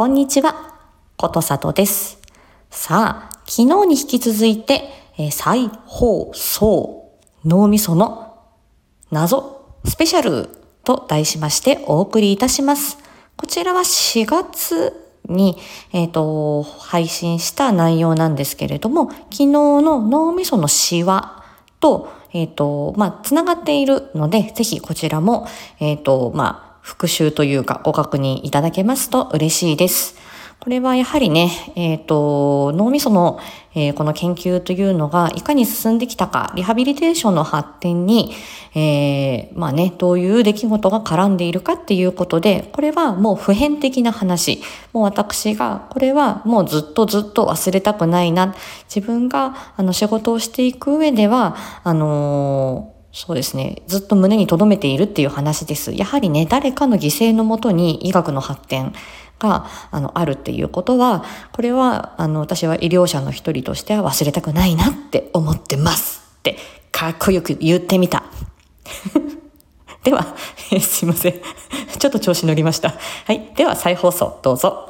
こんにちは、ことさとです。さあ、昨日に引き続いて、えー再放送、脳みその謎スペシャルと題しましてお送りいたします。こちらは4月に、えっ、と、配信した内容なんですけれども、昨日の脳みそのシワと、えっ、と、まあ、つながっているので、ぜひこちらも、えっ、と、まあ、復習というかご確認いただけますと嬉しいです。これはやはりね、えっ、と、脳みその、えーこの研究というのがいかに進んできたか、リハビリテーションの発展に、えーまあね、どういう出来事が絡んでいるかっていうことで、これはもう普遍的な話。もう私が、これはもうずっとずっと忘れたくないな。自分が、あの、仕事をしていく上では、あのそうですね。ずっと胸に留めているっていう話です。やはりね、誰かの犠牲のもとに医学の発展があのあるっていうことは、これはあの私は医療者の一人としては忘れたくないなって思ってますってかっこよく言ってみた。では、すいません。ちょっと調子乗りました。はい。では再放送どうぞ。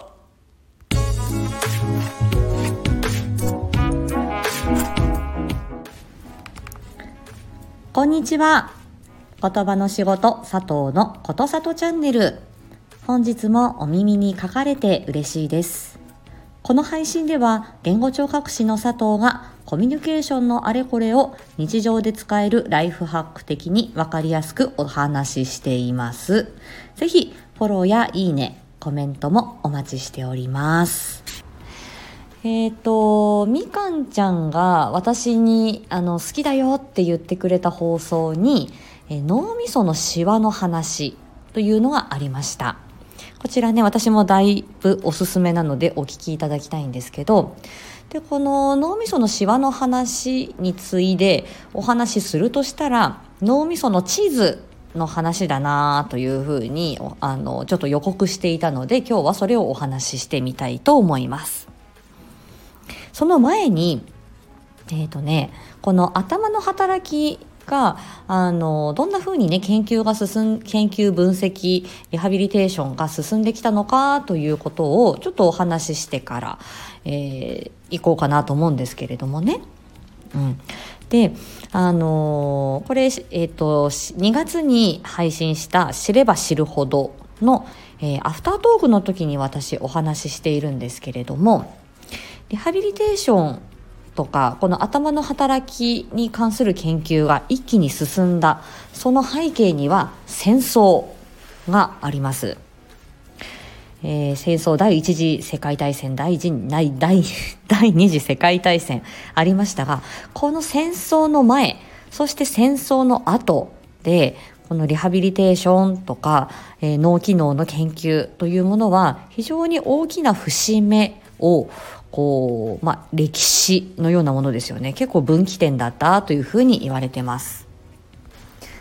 こんにちは。言葉の仕事佐藤のことさとチャンネル。本日もお耳に書かれて嬉しいです。この配信では言語聴覚士の佐藤がコミュニケーションのあれこれを日常で使えるライフハック的にわかりやすくお話ししています。ぜひフォローやいいね、コメントもお待ちしております。えっ、と、みかんちゃんが私にあの好きだよって言ってくれた放送に、え脳みそのシワの話というのがありました。こちらね、私もだいぶおすすめなのでお聞きいただきたいんですけど、で、この脳みそのシワの話についでお話しするとしたら、脳みそのチーズの話だなというふうに、あの、ちょっと予告していたので、今日はそれをお話ししてみたいと思います。その前に、えっ、とね、この頭の働きが、あの、どんな風にね、研究が進ん、研究分析、リハビリテーションが進んできたのかということを、ちょっとお話ししてから、えー行こうかなと思うんですけれどもね。うん。で、あのーこれ、えっ、と、2月に配信した知れば知るほどの、えーアフタートークの時に私お話ししているんですけれども、リハビリテーションとかこの頭の働きに関する研究が一気に進んだその背景には戦争があります。えー戦争第一次世界大戦第一第第 第二次世界大戦ありましたがこの戦争の前そして戦争の後でこのリハビリテーションとか、えー脳機能の研究というものは非常に大きな節目をこう、まあ、歴史のようなものですよね結構分岐点だったというふうに言われてます。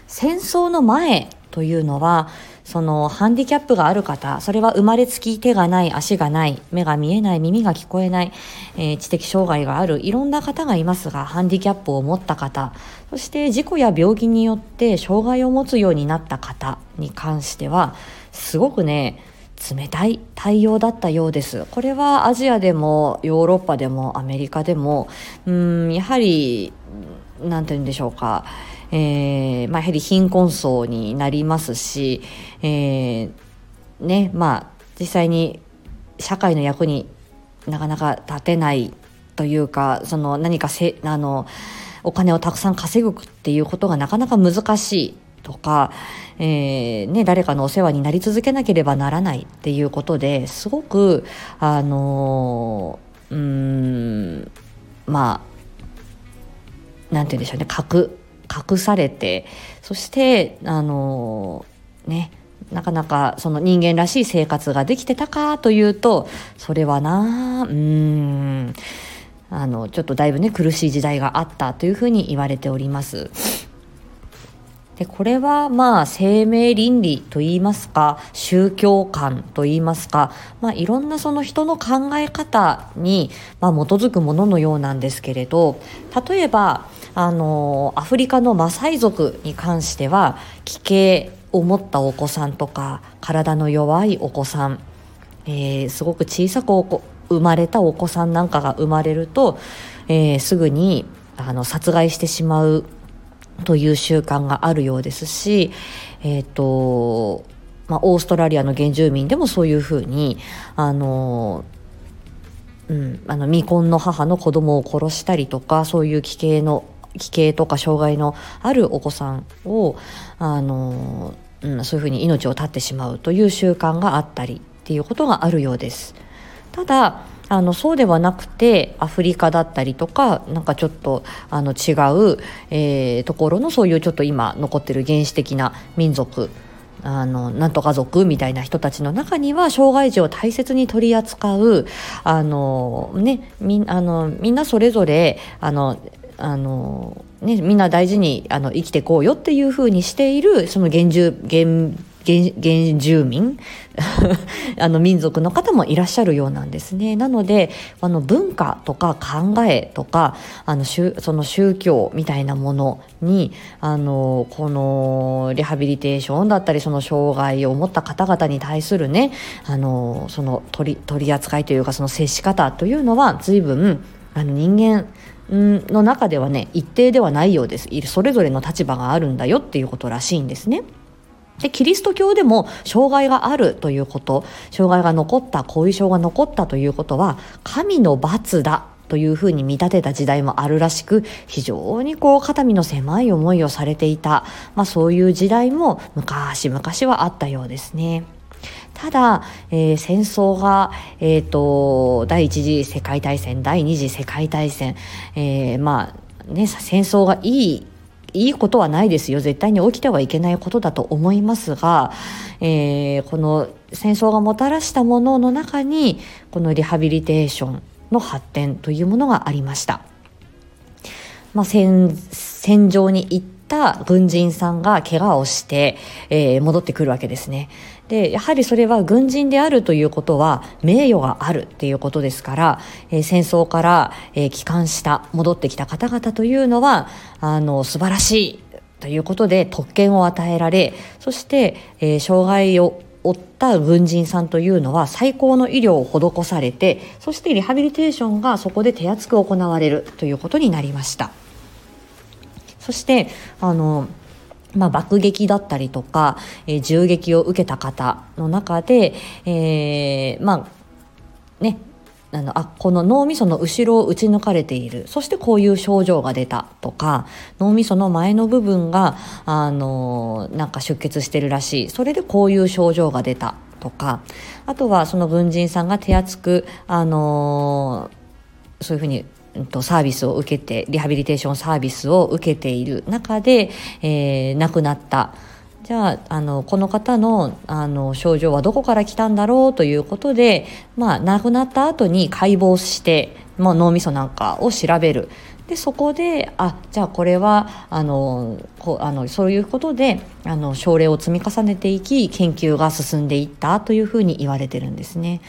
戦争の前というのはそのハンディキャップがある方それは生まれつき手がない足がない目が見えない耳が聞こえない、えー知的障害があるいろんな方がいますがハンディキャップを持った方そして事故や病気によって障害を持つようになった方に関してはすごくね冷たい対応だったようです。これはアジアでもヨーロッパでもアメリカでもうんやはりなんて言うんでしょうか、えーまあ、やはり貧困層になりますし、えーねまあ実際に社会の役になかなか立てないというかその何かせあのお金をたくさん稼ぐっていうことがなかなか難しいとか、えーね、誰かのお世話になり続けなければならないっていうことですごくあのうんまあなんて言うんでしょうね隠隠されてそしてあのねなかなかその人間らしい生活ができてたかというとそれはなうんあのちょっとだいぶね苦しい時代があったというふうに言われております。でこれはまあ生命倫理といいますか宗教観といいますか、まあ、いろんなその人の考え方に、まあ、基づくもののようなんですけれど例えばあのアフリカのマサイ族に関しては奇形を持ったお子さんとか体の弱いお子さん、えー、すごく小さく生まれたお子さんなんかが生まれると、えー、すぐにあの殺害してしまうという習慣があるようですし、えっ、ー、とまあ、オーストラリアの原住民でもそういうふうにあのうん、あの未婚の母の子供を殺したりとかそういう奇形の奇形とか障害のあるお子さんをあの、うん、そういうふうに命を絶ってしまうという習慣があったりっていうことがあるようです。ただあのそうではなくてアフリカだったりとかなんかちょっとあの違う、えー、ところのそういうちょっと今残ってる原始的な民族あのなんとか族みたいな人たちの中には障害児を大切に取り扱うあの、ね、みあのみんなそれぞれあのあの、ね、みんな大事にあの生きていこうよっていうふうにしているその原住原原住民 あの民族の方もいらっしゃるようなんですね。なのであの文化とか考えとかあのその宗教みたいなものにあのこのリハビリテーションだったりその障害を持った方々に対するねあのその取り取り扱いというかその接し方というのは随分あの人間の中ではね一定ではないようですそれぞれの立場があるんだよっていうことらしいんですね。でキリスト教でも障害があるということ障害が残った後遺症が残ったということは神の罰だというふうに見立てた時代もあるらしく非常にこう肩身の狭い思いをされていた、まあ、そういう時代も昔々はあったようですね。ただ、えー、戦争が、えーと、第一次世界大戦第二次世界大戦、えー、まあね戦争がいいいいことはないですよ絶対に起きてはいけないことだと思いますが、えー、この戦争がもたらしたものの中にこのリハビリテーションの発展というものがありました。まあ、戦場に行った軍人さんが怪我をして、えー、戻ってくるわけですね。でやはりそれは軍人であるということは名誉があるっていうことですから、えー、戦争から、え、帰還した戻ってきた方々というのはあの素晴らしいということで特権を与えられそして、え、障害を負った軍人さんというのは最高の医療を施されてそしてリハビリテーションがそこで手厚く行われるということになりました。そしてあのまあ、爆撃だったりとか、えー、銃撃を受けた方の中で、えー、まあねあのあこの脳みその後ろを打ち抜かれている。そしてこういう症状が出たとか脳みその前の部分があのなんか出血してるらしい。それでこういう症状が出たとか。あとはその軍人さんが手厚くあのそういうふうにとサービスを受けてリハビリテーションサービスを受けている中で、えー、亡くなったじゃああのこの方のあの症状はどこから来たんだろうということで、まあ、亡くなった後に解剖して、まあ、脳みそなんかを調べる。でそこであじゃあこれはあのこあのそういうことであの症例を積み重ねていき研究が進んでいったというふうに言われてるんですね。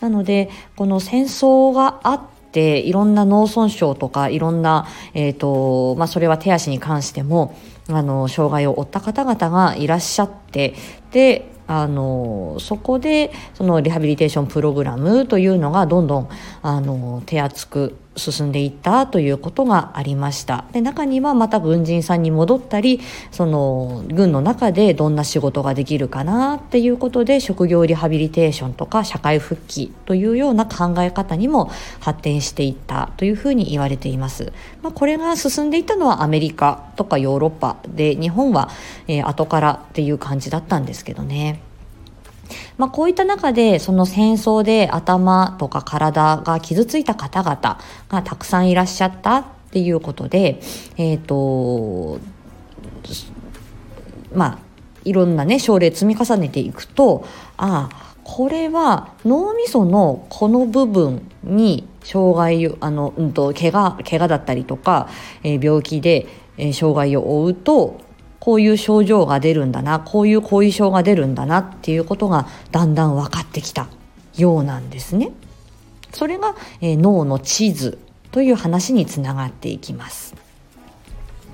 なのでこの戦争があっいろんな脳損傷とかいろんな、えーとまあ、それは手足に関してもあの障害を負った方々がいらっしゃってであのそこでそのリハビリテーションプログラムというのがどんどんあの手厚く進んでいったということがありました。で中にはまた軍人さんに戻ったりその軍の中でどんな仕事ができるかなっていうことで職業リハビリテーションとか社会復帰というような考え方にも発展していったというふうに言われています、まあ、これが進んでいったのはアメリカとかヨーロッパで日本は、えー、後からっていう感じだったんですけどね。まあ、こういった中でその戦争で頭とか体が傷ついた方々がたくさんいらっしゃったっていうことで、えっ、ー、とまあいろんなね症例積み重ねていくとああこれは脳みそのこの部分に障害あの、うんと、怪我怪我だったりとか、えー、病気で、えー、障害を負うとこういう症状が出るんだなこういう後遺症が出るんだなっていうことがだんだん分かってきたようなんですね。それが、えー、脳の地図という話につながっていきます。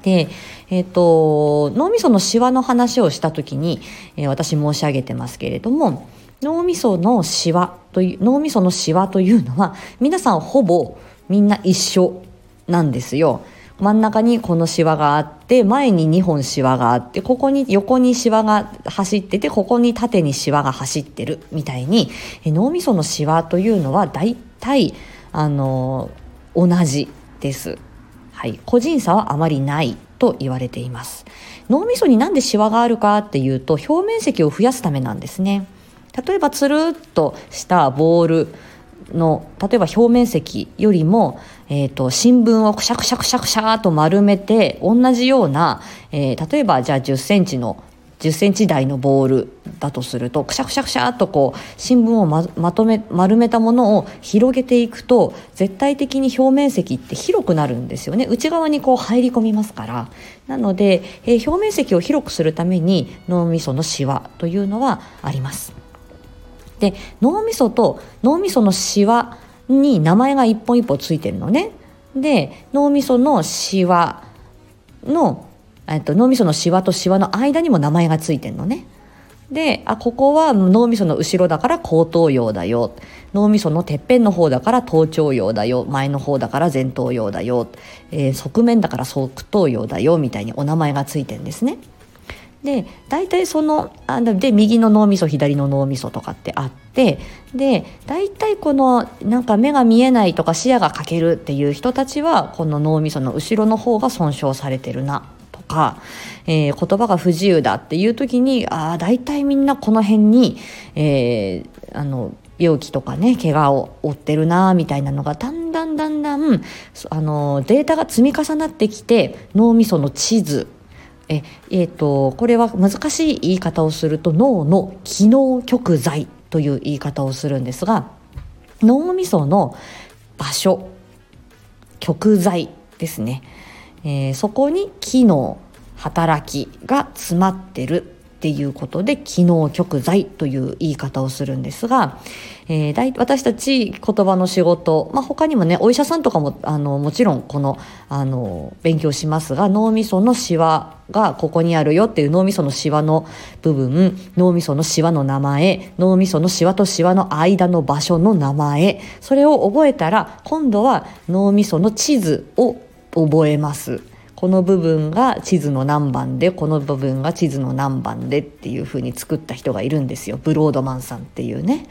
で、えーと、脳みそのシワの話をした時に、えー、私申し上げてますけれども脳みそのシワという脳みそのシワというのは皆さんほぼみんな一緒なんですよ。真ん中にこのシワがあって前に2本シワがあってここに横にシワが走っててここに縦にシワが走ってるみたいに脳みそのシワというのは大体あの同じです。はい、個人差はあまりないと言われています。脳みそになんでシワがあるかっていうと表面積を増やすためなんですね。例えばつるっとしたボールの例えば表面積よりも、えーと、新聞をくしゃくしゃくしゃくしゃと丸めて同じような、えー、例えばじゃあ1 0センチの10センチ台のボールだとするとくしゃくしゃくしゃっとこう新聞をままとめ丸めたものを広げていくと絶対的に表面積って広くなるんですよね。内側にこう入り込みますから。なので、えー、表面積を広くするために脳みそのシワというのはあります。で脳みそと脳みそのシワに名前が一本一本ついてるのねで脳みそのシワのえっと、脳みそのシワとシワの間にも名前がついてんのね。で、あ、ここは脳みその後ろだから後頭葉だよ。脳みそのてっぺんの方だから頭頂葉だよ。前の方だから前頭葉だよ。えー、側面だから側頭葉だよ。みたいにお名前がついてんですね。で大体そのあで右の脳みそ左の脳みそとかってあってで大体このなんか目が見えないとか視野が欠けるっていう人たちはこの脳みその後ろの方が損傷されてるなとか、えー、言葉が不自由だっていう時にああ大体みんなこの辺に、えー、あの病気とかね怪我を負ってるなみたいなのがだんだんだんだんあのデータが積み重なってきて脳みその地図ええーと、これは難しい言い方をすると脳の機能極在という言い方をするんですが脳みその場所極在ですね。えー、そこに機能働きが詰まってる。っていうことで機能極材という言い方をするんですが、えー、だい私たち言葉の仕事、まあ、他にもねお医者さんとかもあのもちろんこのあの勉強しますが脳みそのシワがここにあるよっていう脳みそのシワの部分脳みそのシワの名前脳みそのシワとシワの間の場所の名前それを覚えたら今度は脳みその地図を覚えます。この部分が地図の何番でこの部分が地図の何番でっていう風に作った人がいるんですよ。ブロードマンさんっていうね。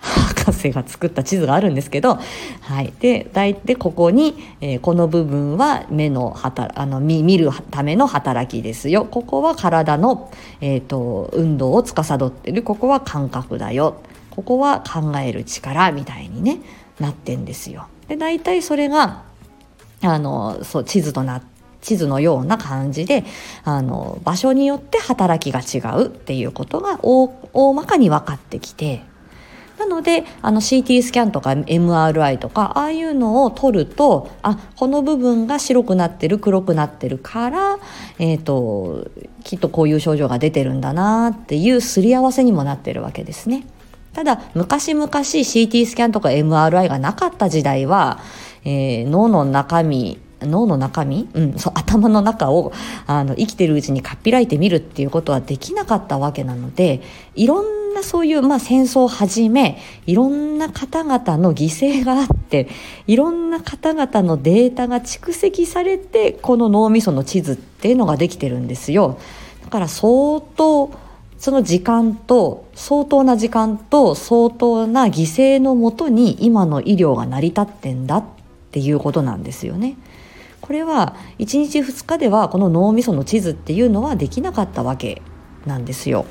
博士が作った地図があるんですけど、はい、で大でここに、えー、この部分は目の働あの見見るための働きですよ。ここは体の、えーと、運動を司ってる。ここは感覚だよ。ここは考える力みたいにねなってんですよ。で大体それがあのそう地図となっ地図のような感じであの場所によって働きが違うっていうことが大まかに分かってきてなのであの CT スキャンとか MRI とかああいうのを取るとあこの部分が白くなってる黒くなってるから、えーと、ときっとこういう症状が出てるんだなっていうすり合わせにもなってるわけですね。ただ昔々 CT スキャンとか MRI がなかった時代はえー、脳の中身脳の中身、うん、そう頭の中をあの生きてるうちにかっぴらいてみるっていうことはできなかったわけなのでいろんなそういう、まあ、戦争をはじめいろんな方々の犠牲があっていろんな方々のデータが蓄積されてこの脳みその地図っていうのができてるんですよ。だから相当その時間と相当な時間と相当な犠牲のもとに今の医療が成り立ってんだっていうことなんですよね。これは1日2日ではこの脳みその地図っていうのはできなかったわけなんですよ。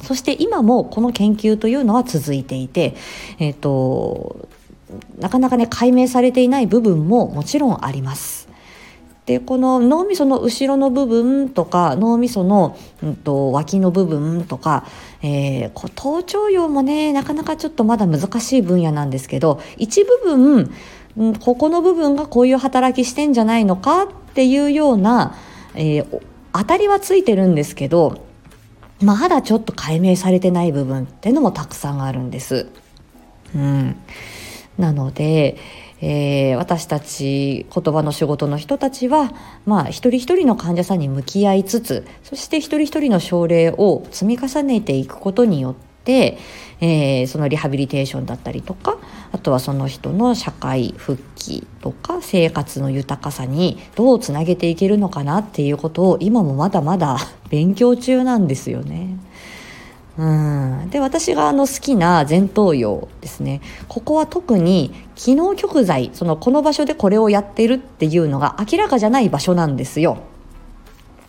そして今もこの研究というのは続いていて、えっ、ー、と、なかなかね解明されていない部分ももちろんあります。でこの脳みその後ろの部分とか脳みその、うんと、脇の部分とか、えー、頭頂葉もねなかなかちょっとまだ難しい分野なんですけど一部分ここの部分がこういう働きしてんじゃないのかっていうような、えー、当たりはついてるんですけどまだちょっと解明されてない部分っていうのもたくさんあるんです。うん、なので、えー、私たち言葉の仕事の人たちは、まあ、一人一人の患者さんに向き合いつつそして一人一人の症例を積み重ねていくことによって、えー、そのリハビリテーションだったりとかあとはその人の社会復帰とか生活の豊かさにどうつなげていけるのかなっていうことを今もまだまだ勉強中なんですよね。うんで私があの好きな前頭葉ですねここは特に機能極材そのこの場所でこれをやってるっていうのが明らかじゃない場所なんですよ。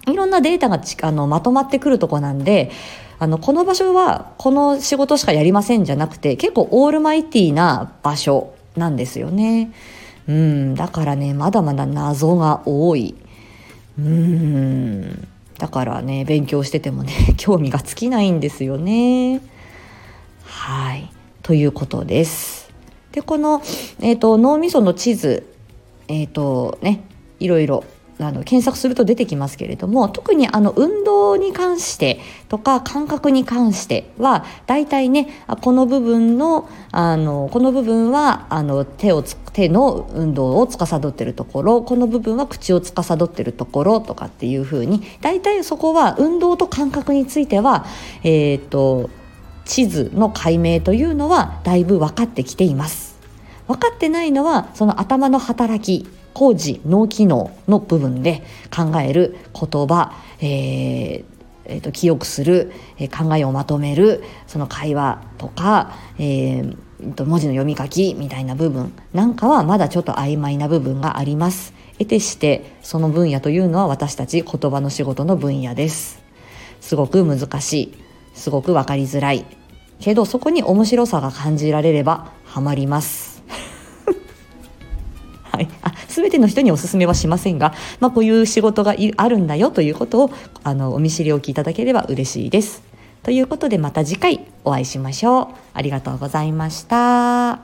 いろんなデータがあのまとまってくるとこなんであのこの場所はこの仕事しかやりませんじゃなくて結構オールマイティーな場所なんですよね。うんだからねまだまだ謎が多い。うんだからね勉強しててもね 興味が尽きないんですよね。はいということです。でこの、えーと、脳みその地図えっ、ー、とねいろいろあの検索すると出てきますけれども特にあの運動に関してとか感覚に関しては大体ねこの部分のあのこの部分はあの手を手の運動を司ってるところこの部分は口を司ってるところとかっていうふうに大体そこは運動と感覚についてはえっ、ー、と地図の解明というのはだいぶ分かってきています。分かってないのはその頭の働き工事脳機能の部分で考える言葉、えーえーと、記憶する、えー、考えをまとめるその会話とか、えー、と文字の読み書きみたいな部分なんかはまだちょっと曖昧な部分があります。得てしてその分野というのは私たち言葉の仕事の分野です。すごく難しいすごく分かりづらいけどそこに面白さが感じられればハマります。はい、全ての人にお勧めはしませんが、まあ、こういう仕事があるんだよということをあのお見知りおきいただければ嬉しいです。ということでまた次回お会いしましょう。ありがとうございました。